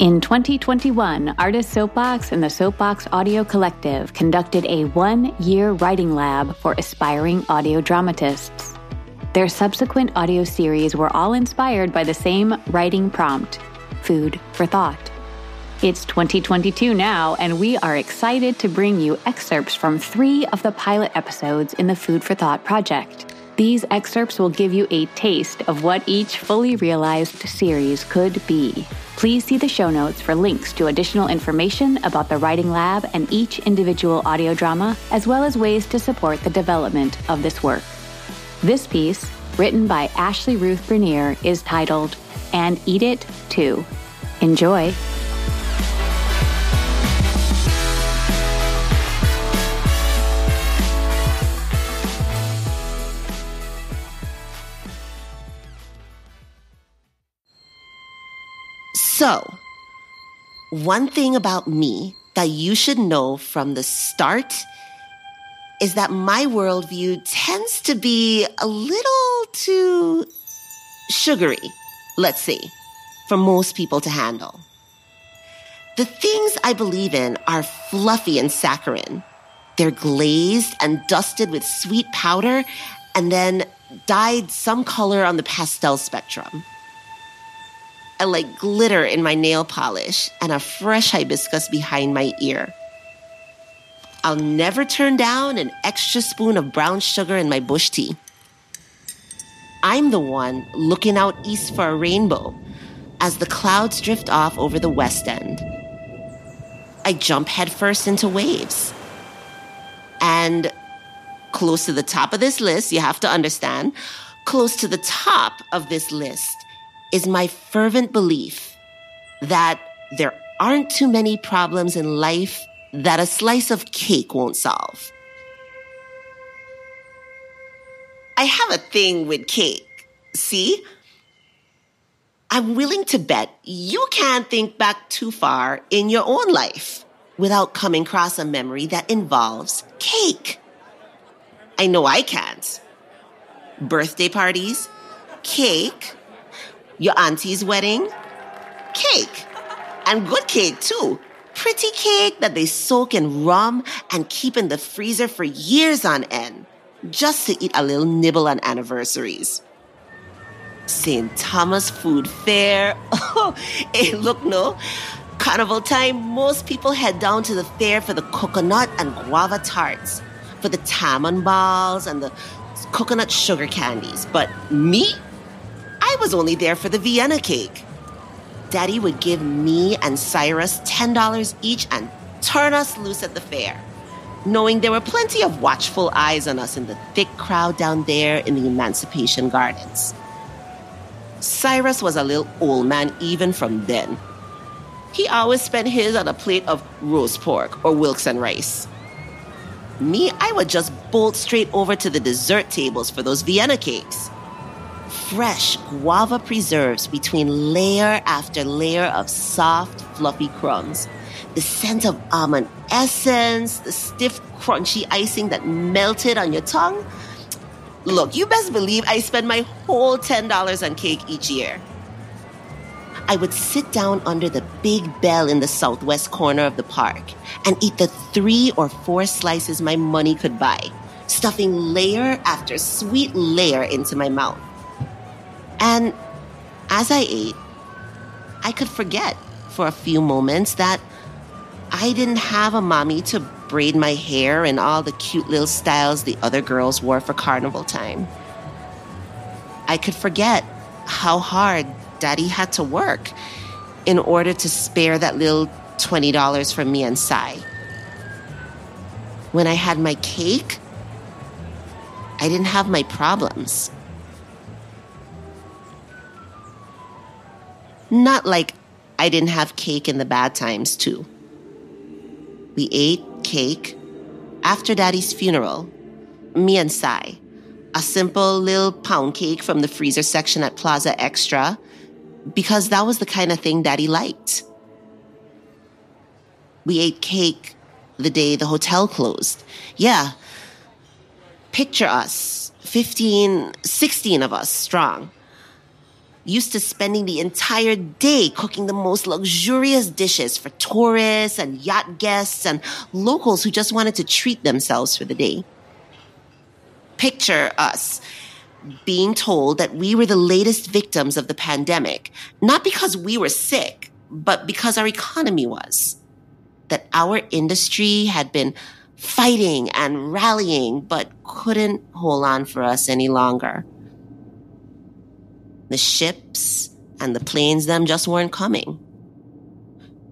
In 2021, Artist Soapbox and the Soapbox Audio Collective conducted a one year writing lab for aspiring audio dramatists. Their subsequent audio series were all inspired by the same writing prompt food for thought. It's 2022 now, and we are excited to bring you excerpts from three of the pilot episodes in the Food for Thought project. These excerpts will give you a taste of what each fully realized series could be. Please see the show notes for links to additional information about the Writing Lab and each individual audio drama, as well as ways to support the development of this work. This piece, written by Ashley Ruth Bernier, is titled And Eat It Too. Enjoy! So, one thing about me that you should know from the start is that my worldview tends to be a little too sugary, let's say, for most people to handle. The things I believe in are fluffy and saccharine. They're glazed and dusted with sweet powder and then dyed some color on the pastel spectrum. I like glitter in my nail polish and a fresh hibiscus behind my ear. I'll never turn down an extra spoon of brown sugar in my bush tea. I'm the one looking out east for a rainbow as the clouds drift off over the west end. I jump headfirst into waves. And close to the top of this list, you have to understand, close to the top of this list is my fervent belief that there aren't too many problems in life that a slice of cake won't solve. I have a thing with cake. See? I'm willing to bet you can't think back too far in your own life without coming across a memory that involves cake. I know I can't. Birthday parties, cake, your auntie's wedding, cake. And good cake too. Pretty cake that they soak in rum and keep in the freezer for years on end, just to eat a little nibble on anniversaries. St. Thomas Food Fair. Oh, hey, look, no. Carnival time, most people head down to the fair for the coconut and guava tarts, for the tamarind balls and the coconut sugar candies. But me, was only there for the Vienna cake. Daddy would give me and Cyrus $10 each and turn us loose at the fair, knowing there were plenty of watchful eyes on us in the thick crowd down there in the Emancipation Gardens. Cyrus was a little old man even from then. He always spent his on a plate of roast pork or whelks and rice. Me, I would just bolt straight over to the dessert tables for those Vienna cakes fresh guava preserves between layer after layer of soft, fluffy crumbs. The scent of almond essence, the stiff, crunchy icing that melted on your tongue. Look, you best believe I spend my whole $10 on cake each year. I would sit down under the big bell in the southwest corner of the park and eat the three or four slices my money could buy, stuffing layer after sweet layer into my mouth. And as I ate, I could forget for a few moments that I didn't have a mommy to braid my hair in all the cute little styles the other girls wore for carnival time. I could forget how hard daddy had to work in order to spare that little $20 from me and Cy. When I had my cake, I didn't have my problems. Not like I didn't have cake in the bad times, too. We ate cake after Daddy's funeral, me and Cy. A simple little pound cake from the freezer section at Plaza Extra, because that was the kind of thing Daddy liked. We ate cake the day the hotel closed. Yeah. Picture us, 15, 16 of us strong used to spending the entire day cooking the most luxurious dishes for tourists and yacht guests and locals who just wanted to treat themselves for the day. Picture us being told that we were the latest victims of the pandemic, not because we were sick, but because our economy was. That our industry had been fighting and rallying, but couldn't hold on for us any longer. The ships and the planes, them just weren't coming.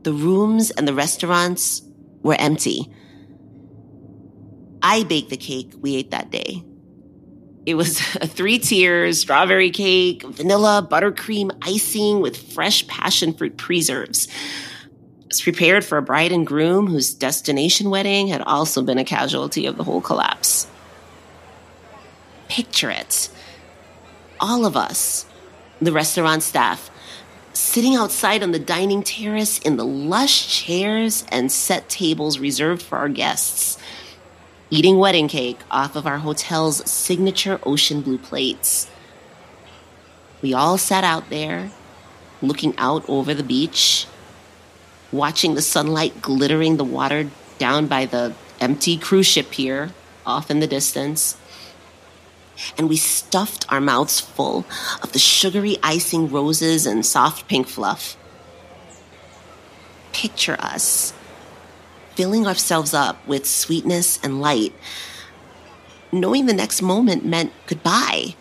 The rooms and the restaurants were empty. I baked the cake we ate that day. It was a three tier strawberry cake, vanilla, buttercream icing with fresh passion fruit preserves. It was prepared for a bride and groom whose destination wedding had also been a casualty of the whole collapse. Picture it. All of us, the restaurant staff, sitting outside on the dining terrace in the lush chairs and set tables reserved for our guests eating wedding cake off of our hotel's signature ocean blue plates. We all sat out there, looking out over the beach, watching the sunlight glittering the water down by the empty cruise ship pier off in the distance. And we stuffed our mouths full of the sugary icing roses and soft pink fluff. Picture us filling ourselves up with sweetness and light, knowing the next moment meant goodbye,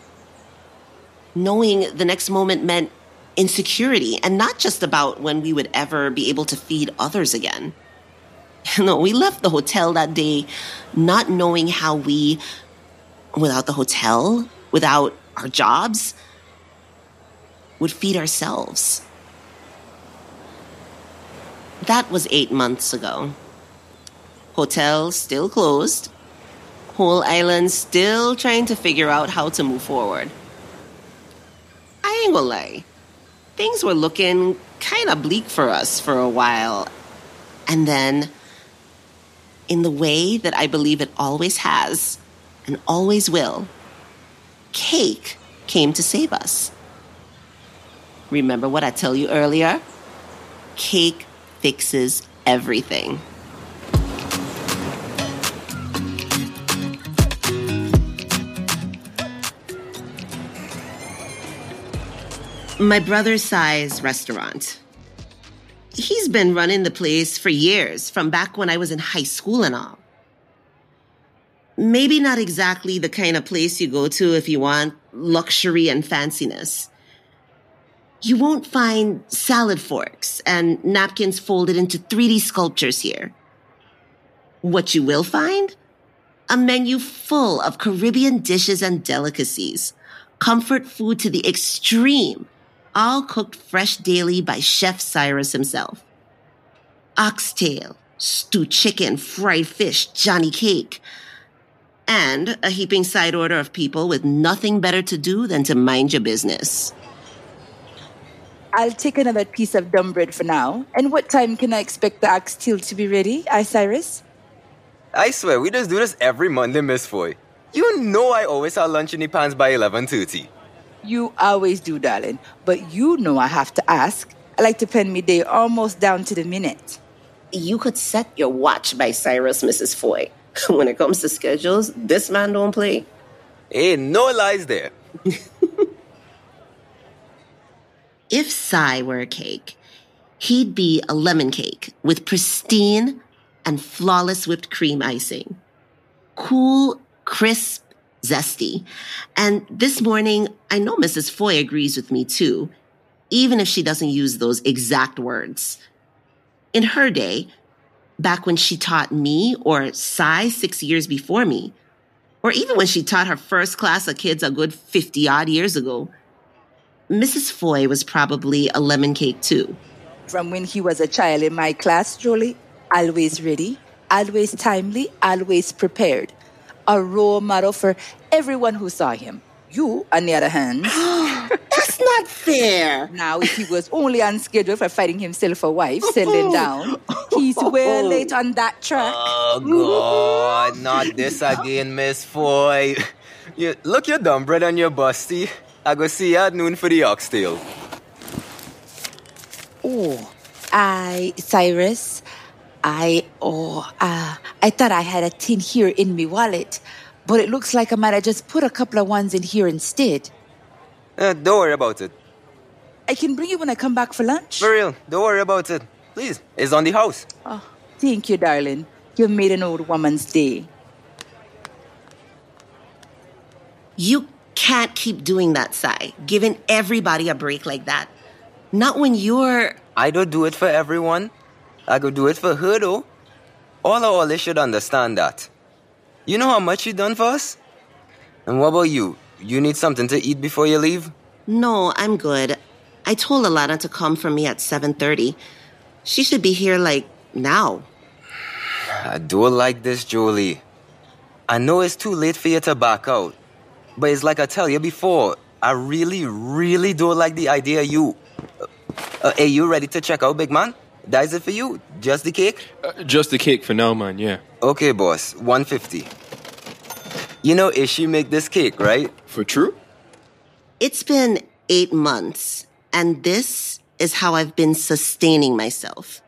knowing the next moment meant insecurity, and not just about when we would ever be able to feed others again. No, we left the hotel that day not knowing how we, without the hotel, without our jobs, would feed ourselves. That was eight months ago. Hotel still closed. Whole island still trying to figure out how to move forward. I ain't gonna lie. Things were looking kind of bleak for us for a while. And then, in the way that I believe it always has and always will, cake came to save us. Remember what I tell you earlier? Cake fixes everything. My brother Cy's restaurant. He's been running the place for years, from back when I was in high school and all. Maybe not exactly the kind of place you go to if you want luxury and fanciness. You won't find salad forks and napkins folded into 3D sculptures here. What you will find? A menu full of Caribbean dishes and delicacies, comfort food to the extreme, all cooked fresh daily by Chef Cyrus himself. Oxtail, stewed chicken, fried fish, Johnny cake, and a heaping side order of people with nothing better to do than to mind your business. I'll take another piece of dumb bread for now. And what time can I expect the oxtail to be ready, Cyrus? I swear, we just do this every Monday, Miss Foy. You know I always have lunch in the pans by 11.30. You always do, darling. But you know I have to ask. I like to pen me day almost down to the minute. You could set your watch by Cyrus, Mrs. Foy. when it comes to schedules, this man don't play. Hey, no lies there. if Cy were a cake, he'd be a lemon cake with pristine and flawless whipped cream icing. Cool, crisp, zesty. And this morning, I know Mrs. Foy agrees with me too, even if she doesn't use those exact words. In her day, back when she taught me or Cy six years before me, or even when she taught her first class of kids a good 50 odd years ago, Mrs. Foy was probably a lemon cake too. From when he was a child in my class, Jolie, always ready, always timely, always prepared a role model for everyone who saw him. You, on the other hand, that's not fair. Now, if he was only on schedule for fighting himself a wife, settling down, he's well late on that track. Oh, God, not this again, Miss Foy. You, look, your dumb bread and your bush tea. I go see you at noon for the oxtail. Oh, I, Cyrus, I, oh, uh, I thought I had a tin here in me wallet, but it looks like I might have just put a couple of ones in here instead. Uh, don't worry about it. I can bring you when I come back for lunch. For real, don't worry about it. Please, it's on the house. Oh, thank you, darling. You've made an old woman's day. You can't keep doing that, Cy, giving everybody a break like that. Not when you're. I don't do it for everyone. I go do it for her though. All our all they should understand that. You know how much you done for us? And what about you? You need something to eat before you leave? No, I'm good. I told Alana to come for me at 7:30. She should be here like now. I do like this, Jolie. I know it's too late for you to back out, but it's like I tell you before. I really, really don't like the idea of you. Uh, uh, are you ready to check out, big man? That is it for you? Just the cake? Uh, just the cake for now, man, yeah. Okay, boss. 150. You know Ishi make this cake, right? For true? It's been eight months, and this is how I've been sustaining myself.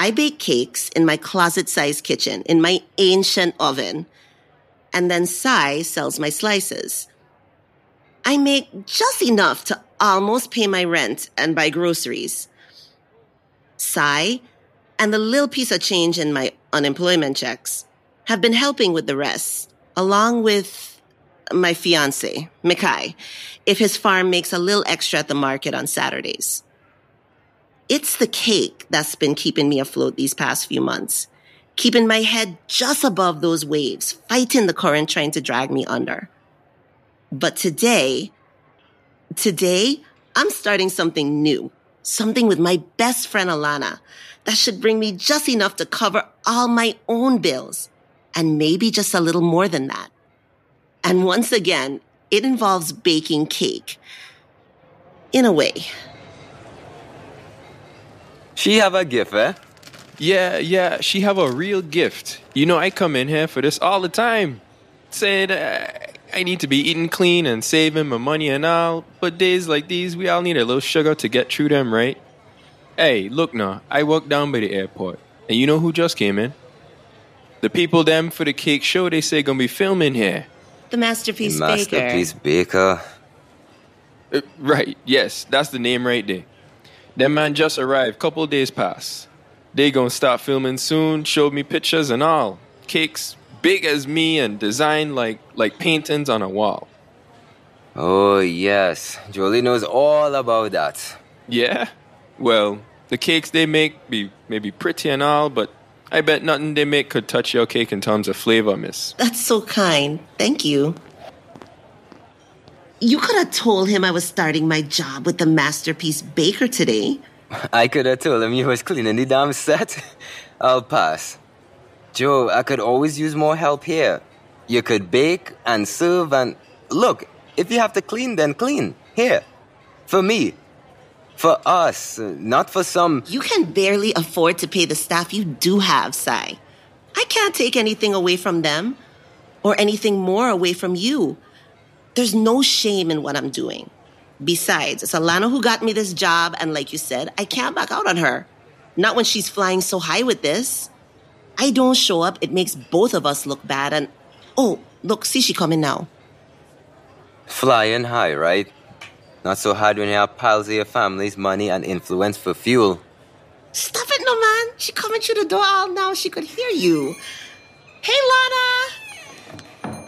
I bake cakes in my closet sized kitchen in my ancient oven, and then Cy sells my slices. I make just enough to almost pay my rent and buy groceries. Cy and the little piece of change in my unemployment checks have been helping with the rest, along with my fiance, Mikai, if his farm makes a little extra at the market on Saturdays. It's the cake that's been keeping me afloat these past few months, keeping my head just above those waves, fighting the current trying to drag me under. But today, today, I'm starting something new, something with my best friend Alana that should bring me just enough to cover all my own bills and maybe just a little more than that. And once again, it involves baking cake. In a way. She have a gift, eh? Yeah, yeah, she have a real gift. You know, I come in here for this all the time, saying uh, I need to be eating clean and saving my money and all. But days like these, we all need a little sugar to get through them, right? Hey, look now, I walk down by the airport, and you know who just came in? The people them for the cake show they say gonna be filming here. The Masterpiece, Masterpiece Baker. Uh, right, yes, that's the name right there. That man just arrived, couple days past. They gonna start filming soon, showed me pictures and all. Cakes big as me and designed like like paintings on a wall. Oh yes, Jolie knows all about that. Yeah? Well, the cakes they make be maybe pretty and all, but I bet nothing they make could touch your cake in terms of flavor, miss. That's so kind. Thank you. You could have told him I was starting my job with the Masterpiece Baker today. I could have told him you was cleaning the damn set. I'll pass. Joe, I could always use more help here. You could bake and serve and look, if you have to clean, then clean. Here. For me. For us, not for some. You can barely afford to pay the staff you do have, Cy. I can't take anything away from them or anything more away from you. There's no shame in what I'm doing. Besides, it's Alana who got me this job, and like you said, I can't back out on her. Not when she's flying so high with this. I don't show up, it makes both of us look bad, and oh, look, see she coming now. Flying high, right? Not so hard when you have piles of your family's money and influence for fuel. Stop it, no man. She coming through the door all now. She could hear you. Hey, Lana.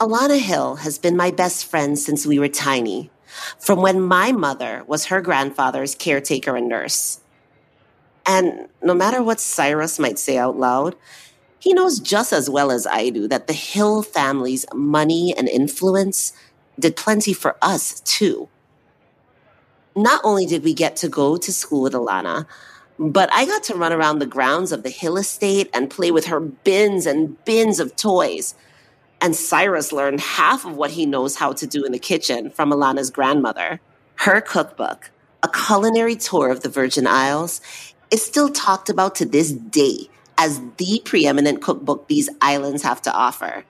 Alana Hill has been my best friend since we were tiny, from when my mother was her grandfather's caretaker and nurse. And no matter what Cyrus might say out loud, he knows just as well as I do that the Hill family's money and influence did plenty for us, too. Not only did we get to go to school with Alana, but I got to run around the grounds of the Hill estate and play with her bins and bins of toys. And Cyrus learned half of what he knows how to do in the kitchen from Alana's grandmother. Her cookbook, A Culinary Tour of the Virgin Isles, is still talked about to this day as the preeminent cookbook these islands have to offer.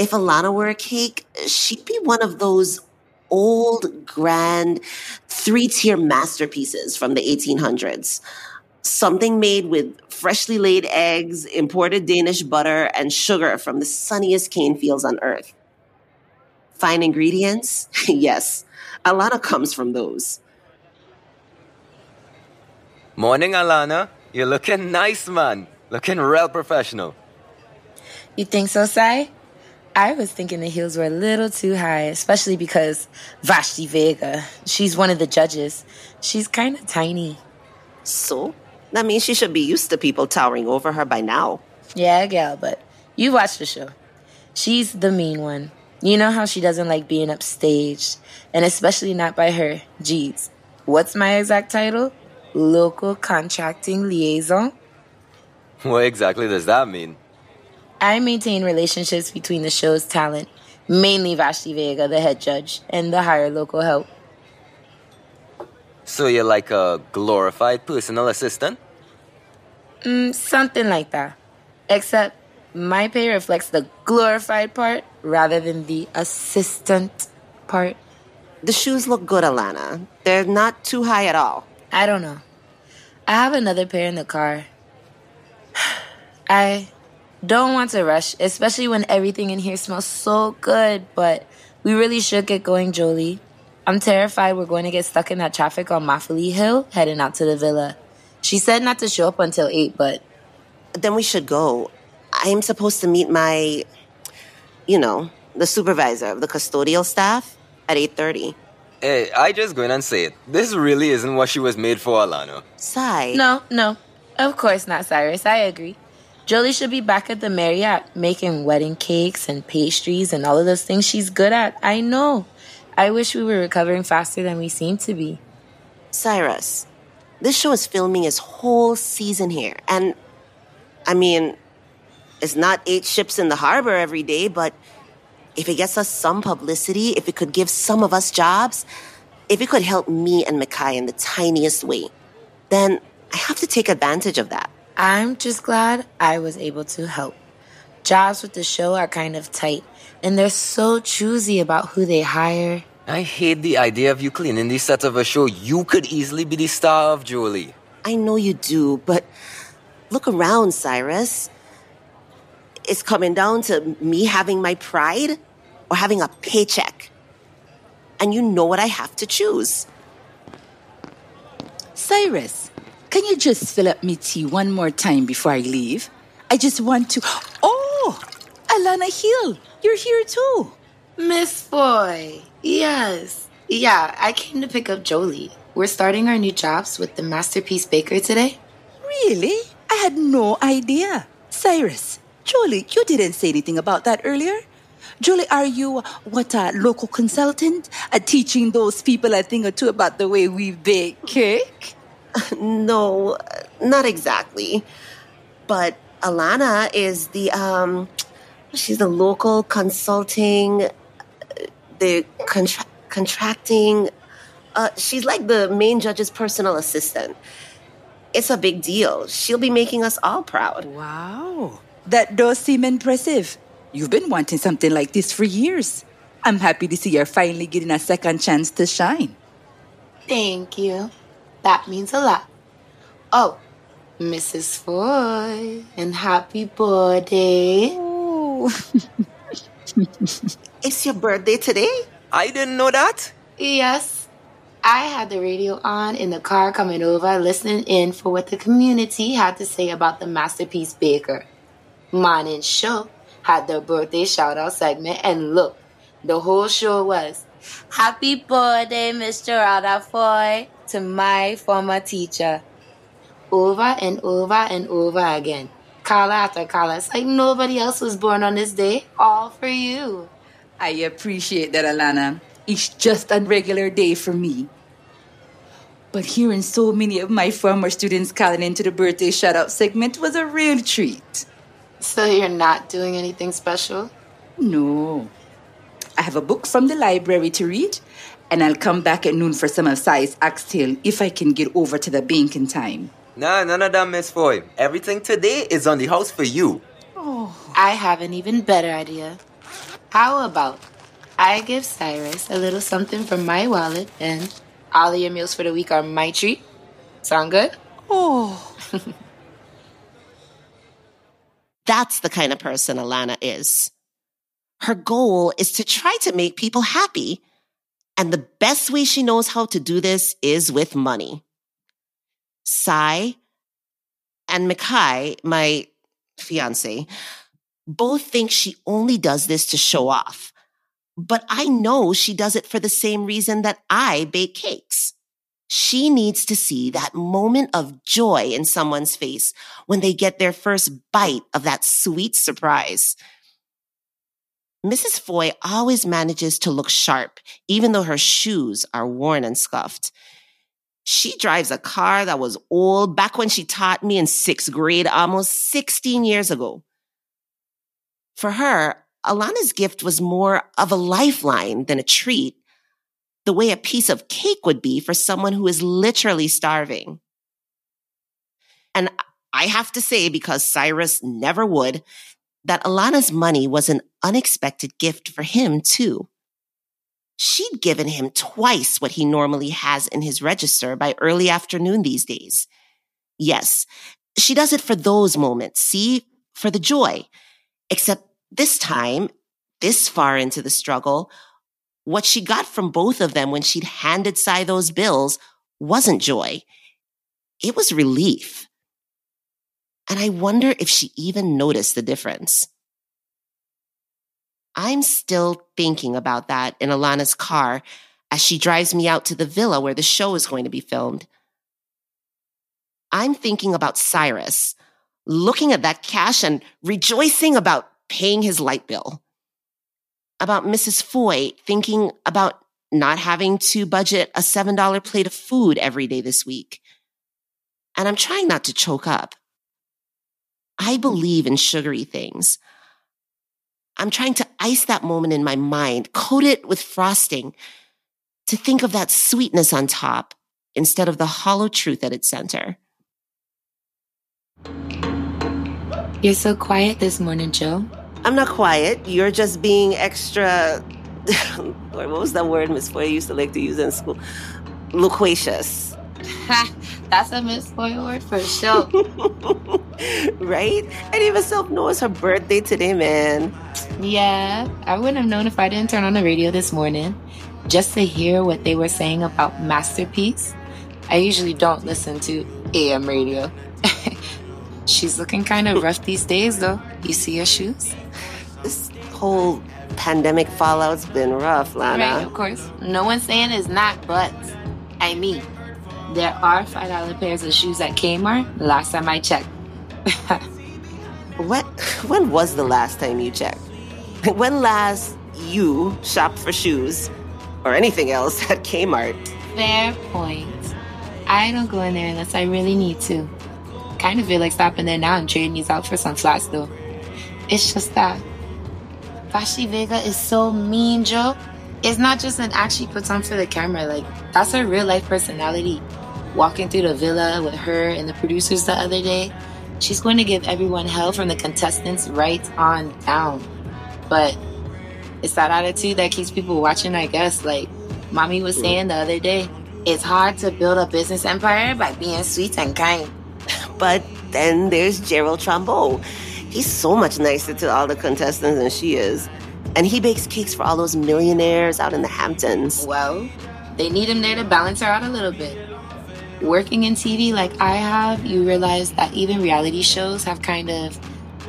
If Alana were a cake, she'd be one of those old, grand, three tier masterpieces from the 1800s. Something made with freshly laid eggs, imported Danish butter, and sugar from the sunniest cane fields on earth. Fine ingredients? yes, Alana comes from those. Morning, Alana. You're looking nice, man. Looking real professional. You think so, Cy? I was thinking the heels were a little too high, especially because Vashti Vega, she's one of the judges. She's kind of tiny. So? That means she should be used to people towering over her by now. Yeah, gal, but you watch the show. She's the mean one. You know how she doesn't like being upstaged, and especially not by her. Geez, what's my exact title? Local contracting liaison? What exactly does that mean? I maintain relationships between the show's talent, mainly Vashti Vega, the head judge, and the higher local help. So you're like a glorified personal assistant? Mm, something like that. Except my pay reflects the glorified part rather than the assistant part. The shoes look good, Alana. They're not too high at all. I don't know. I have another pair in the car. I don't want to rush, especially when everything in here smells so good, but we really should get going, Jolie. I'm terrified we're going to get stuck in that traffic on Mafolie Hill heading out to the villa. She said not to show up until 8, but. Then we should go. I'm supposed to meet my, you know, the supervisor of the custodial staff at 8.30. Hey, I just go in and say it. This really isn't what she was made for, Alana. Cy. No, no. Of course not, Cyrus. I agree. Jolie should be back at the Marriott making wedding cakes and pastries and all of those things she's good at. I know. I wish we were recovering faster than we seem to be. Cyrus, this show is filming its whole season here. And, I mean, it's not eight ships in the harbor every day, but if it gets us some publicity, if it could give some of us jobs, if it could help me and Mikhail in the tiniest way, then I have to take advantage of that. I'm just glad I was able to help. Jobs with the show are kind of tight, and they're so choosy about who they hire. I hate the idea of you cleaning the set of a show you could easily be the star of, Jolie. I know you do, but look around, Cyrus. It's coming down to me having my pride or having a paycheck. And you know what I have to choose. Cyrus, can you just fill up me tea one more time before I leave? I just want to. Oh, Alana Hill, you're here too. Miss Foy, yes. Yeah, I came to pick up Jolie. We're starting our new jobs with the Masterpiece Baker today. Really? I had no idea. Cyrus, Jolie, you didn't say anything about that earlier. Jolie, are you what a local consultant, uh, teaching those people a thing or two about the way we bake cake? No, not exactly. But Alana is the um she's the local consulting the contra- contracting uh she's like the main judge's personal assistant. It's a big deal. She'll be making us all proud. Wow, that does seem impressive. You've been wanting something like this for years. I'm happy to see you're finally getting a second chance to shine. Thank you. That means a lot. Oh, Mrs. Foy, and happy birthday. It's your birthday today? I didn't know that. Yes, I had the radio on in the car coming over, listening in for what the community had to say about the Masterpiece Baker. Morning show had their birthday shout out segment, and look, the whole show was Happy birthday, Mr. Radafoy, to my former teacher. Over and over and over again. Carla after Carla. It's like nobody else was born on this day. All for you. I appreciate that, Alana. It's just a regular day for me. But hearing so many of my former students calling into the birthday shout out segment was a real treat. So you're not doing anything special? No. I have a book from the library to read, and I'll come back at noon for some of Cy's oxtail if I can get over to the bank in time. Nah, none of that, Miss Foy. Everything today is on the house for you. Oh, I have an even better idea. How about I give Cyrus a little something from my wallet and all of your meals for the week are my treat? Sound good? Oh, That's the kind of person Alana is. Her goal is to try to make people happy. And the best way she knows how to do this is with money. Cy and Makai, my fiance, both think she only does this to show off. But I know she does it for the same reason that I bake cakes. She needs to see that moment of joy in someone's face when they get their first bite of that sweet surprise. Mrs. Foy always manages to look sharp, even though her shoes are worn and scuffed. She drives a car that was old back when she taught me in sixth grade almost 16 years ago. For her, Alana's gift was more of a lifeline than a treat, the way a piece of cake would be for someone who is literally starving. And I have to say, because Cyrus never would, that Alana's money was an unexpected gift for him too. She'd given him twice what he normally has in his register by early afternoon these days. Yes, she does it for those moments, see, for the joy. Except this time, this far into the struggle, what she got from both of them when she'd handed Cy those bills wasn't joy. It was relief. And I wonder if she even noticed the difference. I'm still thinking about that in Alana's car as she drives me out to the villa where the show is going to be filmed. I'm thinking about Cyrus, looking at that cash and rejoicing about paying his light bill. About Mrs. Foy thinking about not having to budget a $7 plate of food every day this week. And I'm trying not to choke up. I believe in sugary things. I'm trying to ice that moment in my mind, coat it with frosting to think of that sweetness on top instead of the hollow truth at its center. You're so quiet this morning, Joe. I'm not quiet. You're just being extra. what was that word Miss Foy used to like to use in school? Loquacious. That's a Miss Foy word for sure. right? And even self knows her birthday today, man. yeah, I wouldn't have known if I didn't turn on the radio this morning just to hear what they were saying about Masterpiece. I usually don't listen to AM radio. She's looking kind of rough these days, though. You see her shoes? This whole pandemic fallout's been rough, Lana. Right, of course. No one's saying it's not, but I mean, there are $5 pairs of shoes at Kmart last time I checked. What? When was the last time you checked? When last you shopped for shoes or anything else at Kmart? Fair point. I don't go in there unless I really need to. Kind of feel like stopping there now and trading these out for some flats, though. It's just that Vashti Vega is so mean, Joe. It's not just an act she puts on for the camera. Like that's her real life personality. Walking through the villa with her and the producers the other day, she's going to give everyone hell from the contestants right on down. But it's that attitude that keeps people watching, I guess. Like mommy was saying the other day, it's hard to build a business empire by being sweet and kind. But then there's Gerald Trombeau. He's so much nicer to all the contestants than she is. And he bakes cakes for all those millionaires out in the Hamptons. Well, they need him there to balance her out a little bit. Working in TV like I have, you realize that even reality shows have kind of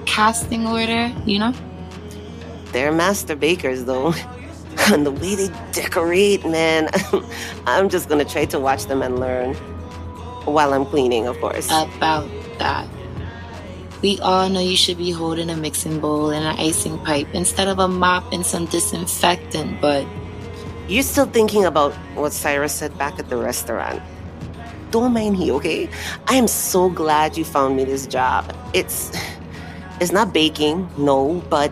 casting order, you know? They're master bakers, though. And the way they decorate, man. I'm just gonna try to watch them and learn. While I'm cleaning, of course. About that. We all know you should be holding a mixing bowl and an icing pipe instead of a mop and some disinfectant, but You're still thinking about what Cyrus said back at the restaurant. Don't mind he, okay? I am so glad you found me this job. It's it's not baking, no, but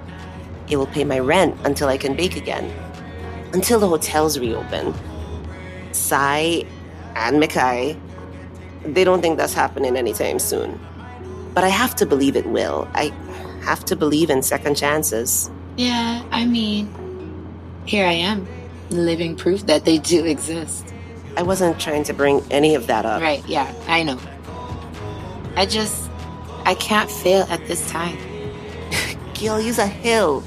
it will pay my rent until I can bake again. Until the hotels reopen. Cy and Mikai, they don't think that's happening anytime soon. But I have to believe it will. I have to believe in second chances. Yeah, I mean, here I am, living proof that they do exist. I wasn't trying to bring any of that up. Right, yeah, I know. I just, I can't fail at this time. Gil, use a hill.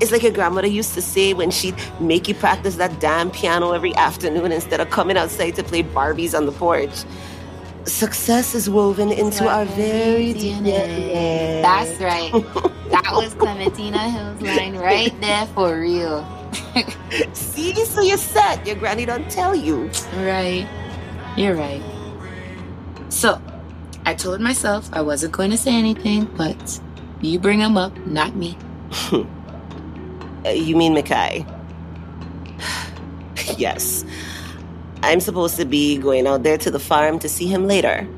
It's like your grandmother used to say when she'd make you practice that damn piano every afternoon instead of coming outside to play Barbies on the porch. Success is woven into our very DNA. That's right. that was Clementina Hill's line right there for real. See, so you're set. Your granny don't tell you. Right. You're right. So, I told myself I wasn't going to say anything, but you bring him up, not me. Uh, you mean Mikhail? yes. I'm supposed to be going out there to the farm to see him later.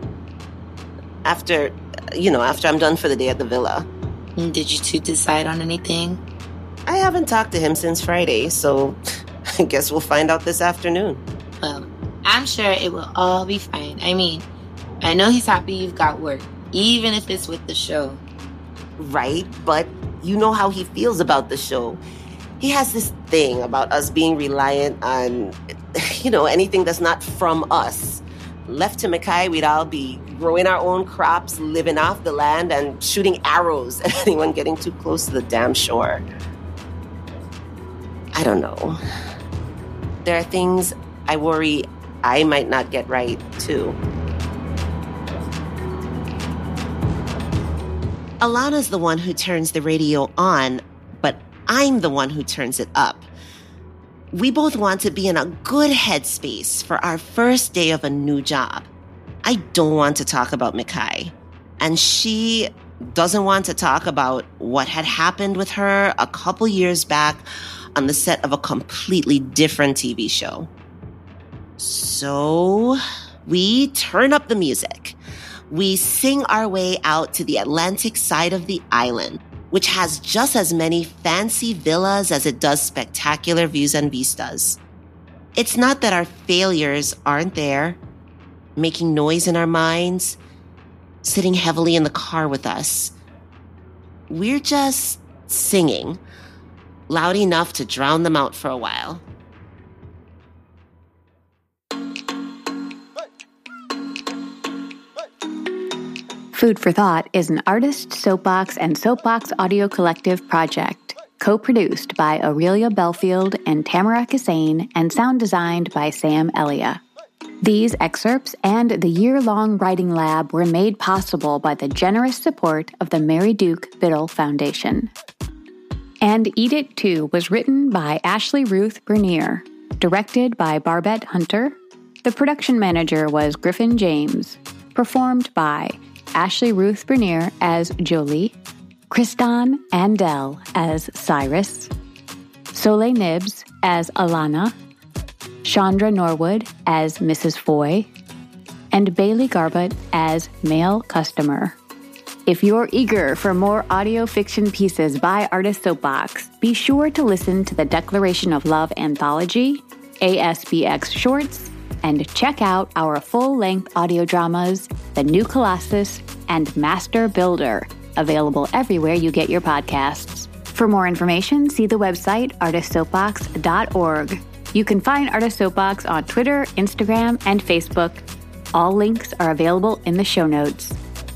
After, you know, after I'm done for the day at the villa. Did you two decide on anything? I haven't talked to him since Friday, so I guess we'll find out this afternoon. Well, I'm sure it will all be fine. I mean, I know he's happy you've got work, even if it's with the show. Right, but you know how he feels about the show. He has this thing about us being reliant on, you know, anything that's not from us. Left to Mikhail, we'd all be growing our own crops, living off the land, and shooting arrows at anyone getting too close to the damn shore. I don't know. There are things I worry I might not get right, too. Alana's the one who turns the radio on, but I'm the one who turns it up. We both want to be in a good headspace for our first day of a new job. I don't want to talk about Mikhail, and she doesn't want to talk about what had happened with her a couple years back on the set of a completely different TV show. So we turn up the music. We sing our way out to the Atlantic side of the island, which has just as many fancy villas as it does spectacular views and vistas. It's not that our failures aren't there, making noise in our minds, sitting heavily in the car with us. We're just singing, loud enough to drown them out for a while. Food for Thought is an artist, soapbox, and soapbox audio collective project, co produced by Aurelia Belfield and Tamara Kassane, and sound designed by Sam Elia. These excerpts and the year long writing lab were made possible by the generous support of the Mary Duke Biddle Foundation. And Eat It Too was written by Ashley Ruth Bernier, directed by Barbette Hunter. The production manager was Griffin James, performed by Ashley Ruth Bernier as Jolie, Kristan Andel as Cyrus, Soleil Nibs as Alana, Chandra Norwood as Mrs. Foy, and Bailey Garbutt as male customer. If you're eager for more audio fiction pieces by Artist Soapbox, be sure to listen to the Declaration of Love anthology, ASBX Shorts, and check out our full length audio dramas, The New Colossus and Master Builder, available everywhere you get your podcasts. For more information, see the website artistsoapbox.org. You can find Artist Soapbox on Twitter, Instagram, and Facebook. All links are available in the show notes.